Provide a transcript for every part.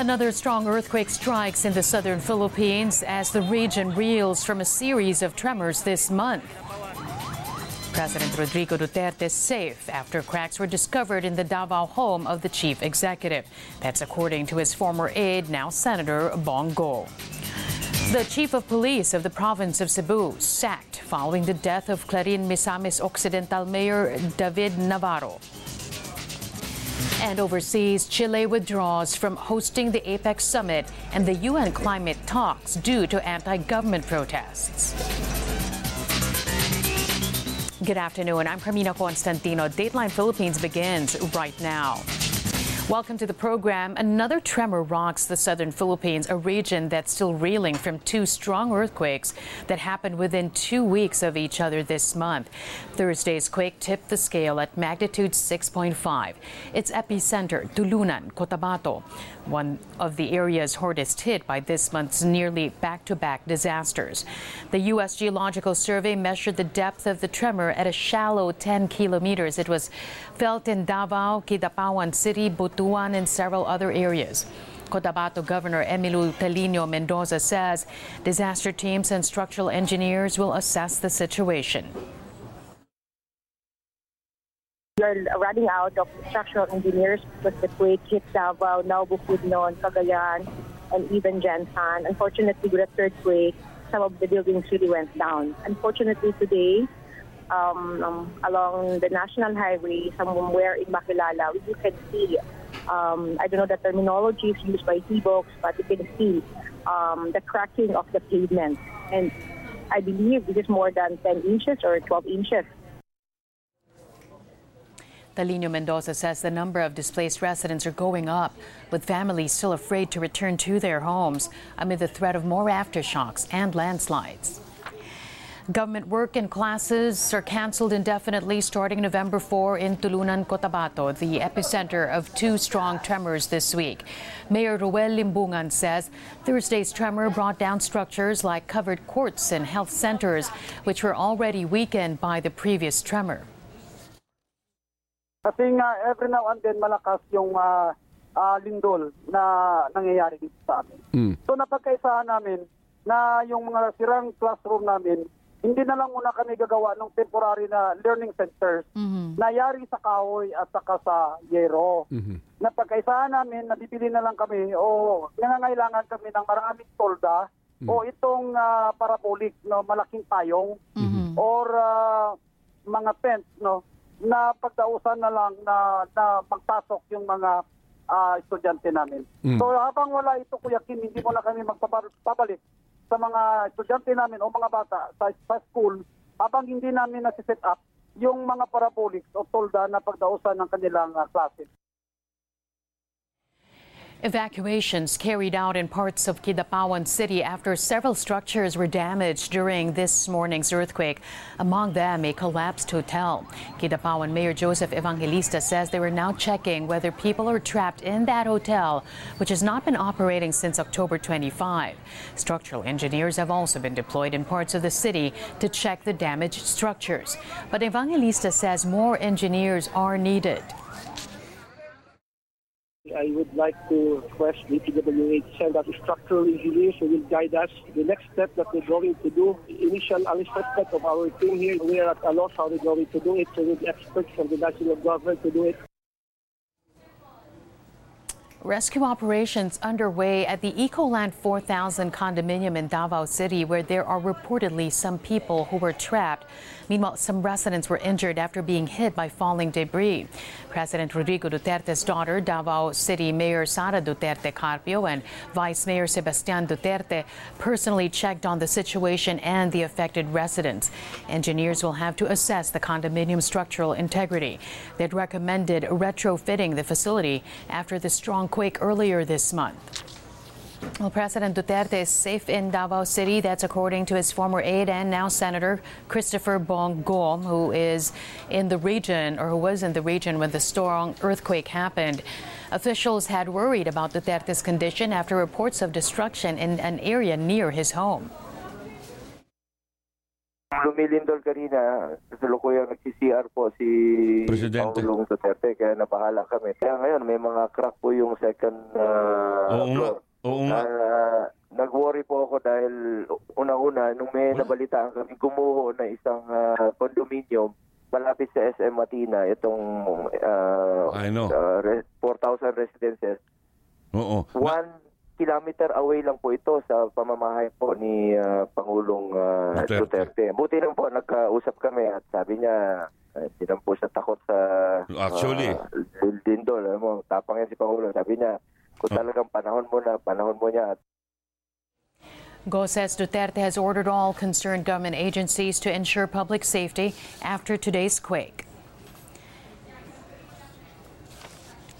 Another strong earthquake strikes in the southern Philippines as the region reels from a series of tremors this month. President Rodrigo Duterte is safe after cracks were discovered in the Davao home of the chief executive. That's according to his former aide, now Senator Bong Go. The chief of police of the province of Cebu sacked following the death of Clarin Misamis Occidental Mayor David Navarro. And overseas, Chile withdraws from hosting the APEC summit and the UN climate talks due to anti government protests. Good afternoon. I'm Carmina Constantino. Dateline Philippines begins right now. Welcome to the program. Another tremor rocks the southern Philippines, a region that's still reeling from two strong earthquakes that happened within two weeks of each other this month. Thursday's quake tipped the scale at magnitude 6.5. Its epicenter, Tulunan, Cotabato, one of the areas hardest hit by this month's nearly back to back disasters. The U.S. Geological Survey measured the depth of the tremor at a shallow 10 kilometers. It was felt in Davao, Kidapawan City, Butuan, and several other areas. Cotabato Governor Emmylou Taliño Mendoza says disaster teams and structural engineers will assess the situation. We are running out of structural engineers because the quake hit Davao, now Bukidnon, Cagayan, and even GenSan. Unfortunately, with the third quake, some of the buildings really went down. Unfortunately, today, um, um, along the national highway, somewhere in Makilala, you can see, um, I don't know the terminology used by T-Box, but you can see um, the cracking of the pavement. And I believe this is more than 10 inches or 12 inches. Taliño Mendoza says the number of displaced residents are going up, with families still afraid to return to their homes amid the threat of more aftershocks and landslides. Government work and classes are canceled indefinitely starting November 4 in Tulunan, Cotabato, the epicenter of two strong tremors this week. Mayor Reuel Limbungan says Thursday's tremor brought down structures like covered courts and health centers, which were already weakened by the previous tremor. Kasi nga every now and then malakas yung uh, uh, lindol na nangyayari dito sa amin. Mm. So napagkaisahan namin na yung mga sirang classroom namin, hindi na lang muna kami gagawa ng temporary na learning centers na yari sa kahoy at saka sa yero. Mhm. Napagkaisahan namin, nabibili na lang kami o nangangailangan kami ng maraming tolda o itong ah, parabolic, no, malaking payong or ah, mga tent no na pagdausan na lang na, na magpasok yung mga ah, estudyante namin. Mm. So habang wala ito Kuya Kim, hindi mo na kami magpapalik sa mga estudyante namin o mga bata sa, sa school habang hindi namin nasi-set up yung mga parabolics o tolda na pagdausan ng kanilang ah, klase. Evacuations carried out in parts of Kidapawan City after several structures were damaged during this morning's earthquake. Among them, a collapsed hotel. Kidapawan Mayor Joseph Evangelista says they were now checking whether people are trapped in that hotel, which has not been operating since October 25. Structural engineers have also been deployed in parts of the city to check the damaged structures. But Evangelista says more engineers are needed. I would like to request the PWH send out structural engineers who will guide us. The next step that we're going to do, initial assessment of our team here, we are at a loss how we're going to do it. So we need experts from the national government to do it. Rescue operations underway at the Ecoland 4000 condominium in Davao City, where there are reportedly some people who were trapped. Meanwhile, some residents were injured after being hit by falling debris. President Rodrigo Duterte's daughter, Davao City Mayor Sara Duterte Carpio, and Vice Mayor Sebastian Duterte personally checked on the situation and the affected residents. Engineers will have to assess the condominium's structural integrity. They'd recommended retrofitting the facility after the strong quake earlier this month. Well, President Duterte is safe in Davao City. That's according to his former aide and now Senator Christopher Bong Go, who is in the region or who was in the region when the strong earthquake happened. Officials had worried about Duterte's condition after reports of destruction in an area near his home. Lumilindol kanina, kasalukuyang nagsi-CR po si Presidente. Pangulong Duterte, kaya nabahala kami. Kaya ngayon, may mga crack po yung second uh, Oo nga. floor. Oo nga. Ah, nag-worry po ako dahil una-una, nung may nabalitaan kami, kumuho na isang ah, condominium malapit sa SM Matina, itong I know. ah, re- 4,000 residences. Oo. One kilometer away lang po ito sa pamamahay po ni ah, Pangulong ah, Duterte. Duterte. Buti lang po nagkausap kami at sabi niya eh, hindi lang po siya takot sa Actually. ah, lindol. Alam mo, tapang yan si Pangulong. Sabi niya, kung talagang panahon mo na, panahon mo niya at Go says Duterte has ordered all concerned government agencies to ensure public safety after today's quake.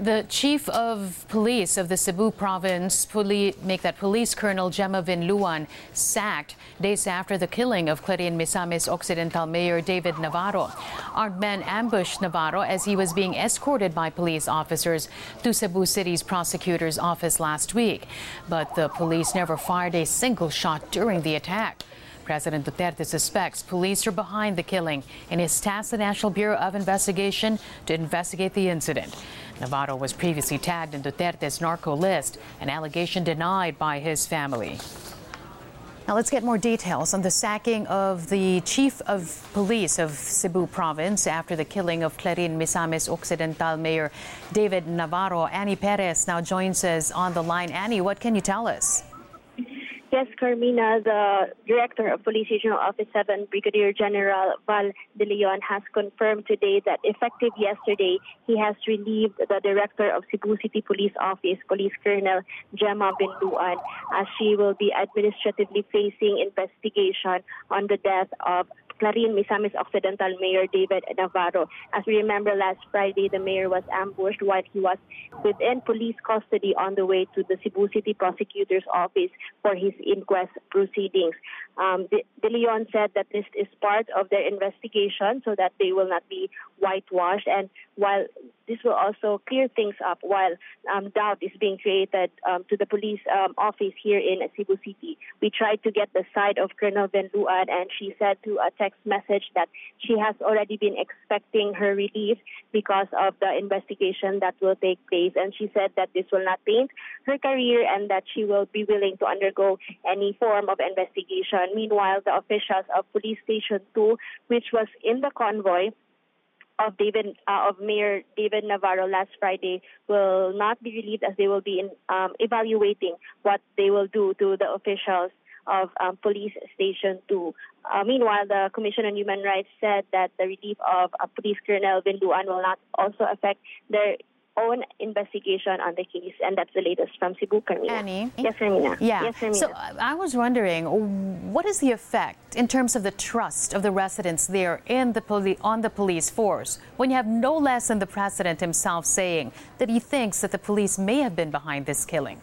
The chief of police of the Cebu province, poli- make that police colonel Gemma Vinluan, sacked days after the killing of Clarin Misamis Occidental Mayor David Navarro. Armed men ambushed Navarro as he was being escorted by police officers to Cebu City's prosecutor's office last week. But the police never fired a single shot during the attack. President Duterte suspects police are behind the killing and has tasked the National Bureau of Investigation to investigate the incident. Navarro was previously tagged in Duterte's narco list, an allegation denied by his family. Now let's get more details on the sacking of the chief of police of Cebu province after the killing of Clarin Misamis Occidental Mayor David Navarro. Annie Perez now joins us on the line. Annie, what can you tell us? Yes, Carmina, the director of Police Regional Office 7, Brigadier General Val De Leon, has confirmed today that effective yesterday, he has relieved the director of Cebu City Police Office, Police Colonel Gemma Vinluan, as she will be administratively facing investigation on the death of Clarin Misamis Occidental Mayor David Navarro. As we remember, last Friday, the mayor was ambushed while he was within police custody on the way to the Cebu City Prosecutor's Office for his inquest proceedings. Um, De, De Leon said that this is part of their investigation so that they will not be whitewashed. And while this will also clear things up, while um, doubt is being created um, to the police um, office here in Cebu City, we tried to get the side of Colonel Vinluan, and she said to a text message that she has already been expecting her release because of the investigation that will take place. And she said that this will not taint her career and that she will be willing to undergo any form of investigation. Meanwhile, the officials of Police Station 2, which was in the convoy, of David uh, of Mayor David Navarro last Friday will not be relieved as they will be in, um, evaluating what they will do to the officials of um, Police Station 2. Uh, meanwhile, the Commission on Human Rights said that the relief of uh, Police Colonel Vinluan will not also affect their own investigation on the case, and that's the latest from Cebu, Carmina. Annie? Yes, Carmina. Yeah. Yes, Carmina. So I was wondering, what is the effect in terms of the trust of the residents there in the poli- on the police force when you have no less than the president himself saying that he thinks that the police may have been behind this killing?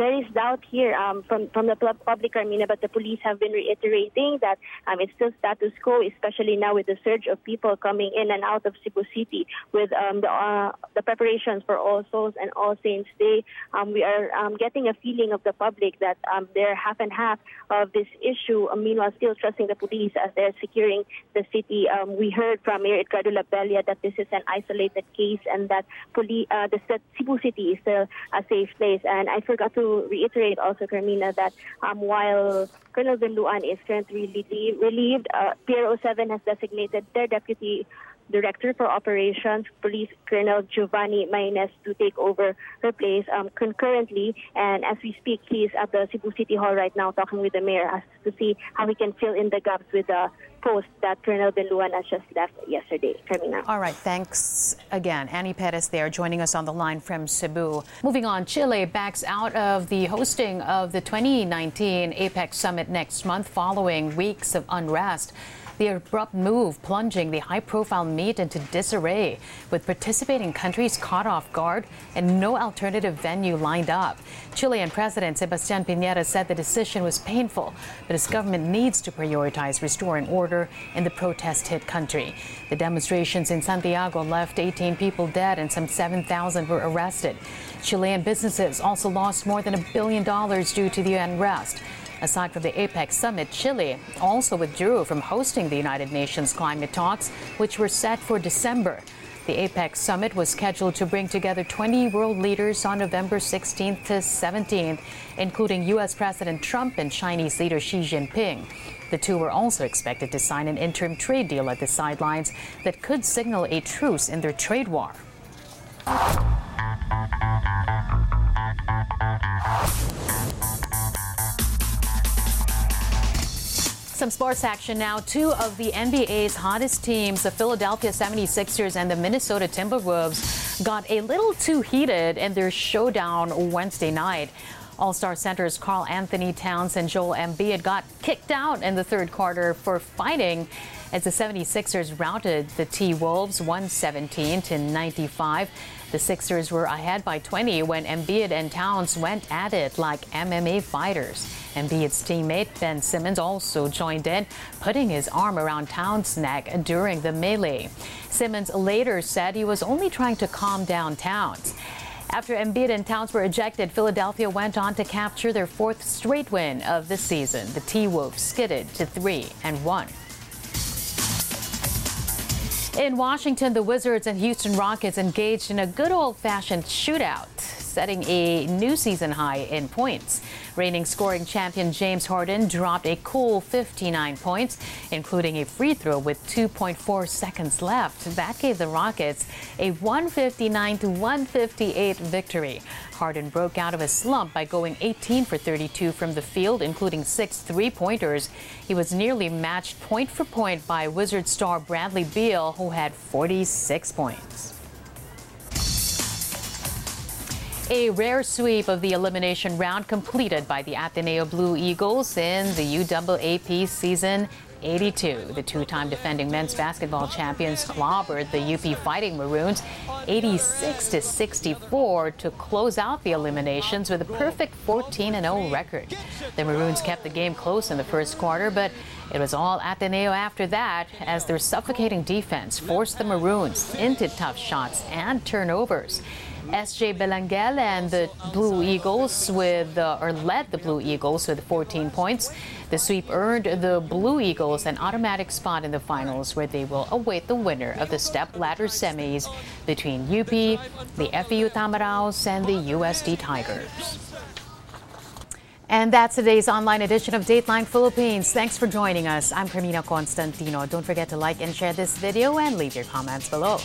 There is doubt here um, from from the pub- public arena, but the police have been reiterating that um, it's still status quo, especially now with the surge of people coming in and out of Cebu City with um, the uh, the preparations for All Souls and All Saints Day. Um, we are um, getting a feeling of the public that um, they're half and half of this issue. Meanwhile, still trusting the police as they're securing the city. We heard from Mayor Edgardo Labella that this is an isolated case and that uh, the Cebu City is still a safe place. And I forgot to reiterate also, Carmina, that um, while Colonel Vinluan is currently relieved, uh, PRO 7 has designated their deputy Director for Operations, Police Colonel Giovanni Maines, to take over her place um, concurrently. And as we speak, he is at the Cebu City Hall right now talking with the mayor as to see how he can fill in the gaps with the post that Colonel Vinluan has just left yesterday. Carmina. All right, thanks again. Annie Perez there joining us on the line from Cebu. Moving on, Chile backs out of the hosting of the 2019 APEC summit next month following weeks of unrest. The abrupt move plunging the high profile meet into disarray, with participating countries caught off guard and no alternative venue lined up. Chilean President Sebastian Piñera said the decision was painful, but his government needs to prioritize restoring order in the protest hit country. The demonstrations in Santiago left 18 people dead and some 7,000 were arrested. Chilean businesses also lost more than a billion dollars due to the unrest. Aside from the APEC summit, Chile also withdrew from hosting the United Nations climate talks, which were set for December. The APEC summit was scheduled to bring together 20 world leaders on November 16th to 17th, including U.S. President Trump and Chinese leader Xi Jinping. The two were also expected to sign an interim trade deal at the sidelines that could signal a truce in their trade war. Some sports action now. Two of the NBA's hottest teams, the Philadelphia 76ers and the Minnesota Timberwolves, got a little too heated in their showdown Wednesday night. All Star centers Karl Anthony Towns and Joel Embiid got kicked out in the third quarter for fighting as the 76ers routed the T Wolves 117 to 95. The Sixers were ahead by 20 when Embiid and Towns went at it like MMA fighters. Embiid's teammate Ben Simmons also joined in, putting his arm around Towns' neck during the melee. Simmons later said he was only trying to calm down Towns. After Embiid and Towns were ejected, Philadelphia went on to capture their fourth straight win of the season. The T-Wolves skidded to 3 and 1. In Washington, the Wizards and Houston Rockets engaged in a good old-fashioned shootout setting a new season high in points. Reigning scoring champion James Harden dropped a cool 59 points, including a free throw with 2.4 seconds left. That gave the Rockets a 159 to 158 victory. Harden broke out of a slump by going 18 for 32 from the field, including six three pointers. He was nearly matched point for point by Wizard star Bradley Beal, who had 46 points. A rare sweep of the elimination round completed by the Ateneo Blue Eagles in the UAAP season 82. The two-time defending men's basketball champions clobbered the UP Fighting Maroons 86 to 64 to close out the eliminations with a perfect 14 0 record. The Maroons kept the game close in the first quarter, but it was all Ateneo after that as their suffocating defense forced the Maroons into tough shots and turnovers. SJ Belangel and the Blue Eagles with, uh, or led the Blue Eagles with 14 points. The sweep earned the Blue Eagles an automatic spot in the finals where they will await the winner of the step ladder semis between UP, the FEU Tamaraos, and the UST Tigers. And that's today's online edition of Dateline Philippines. Thanks for joining us. I'm Carmina Constantino. Don't forget to like and share this video and leave your comments below.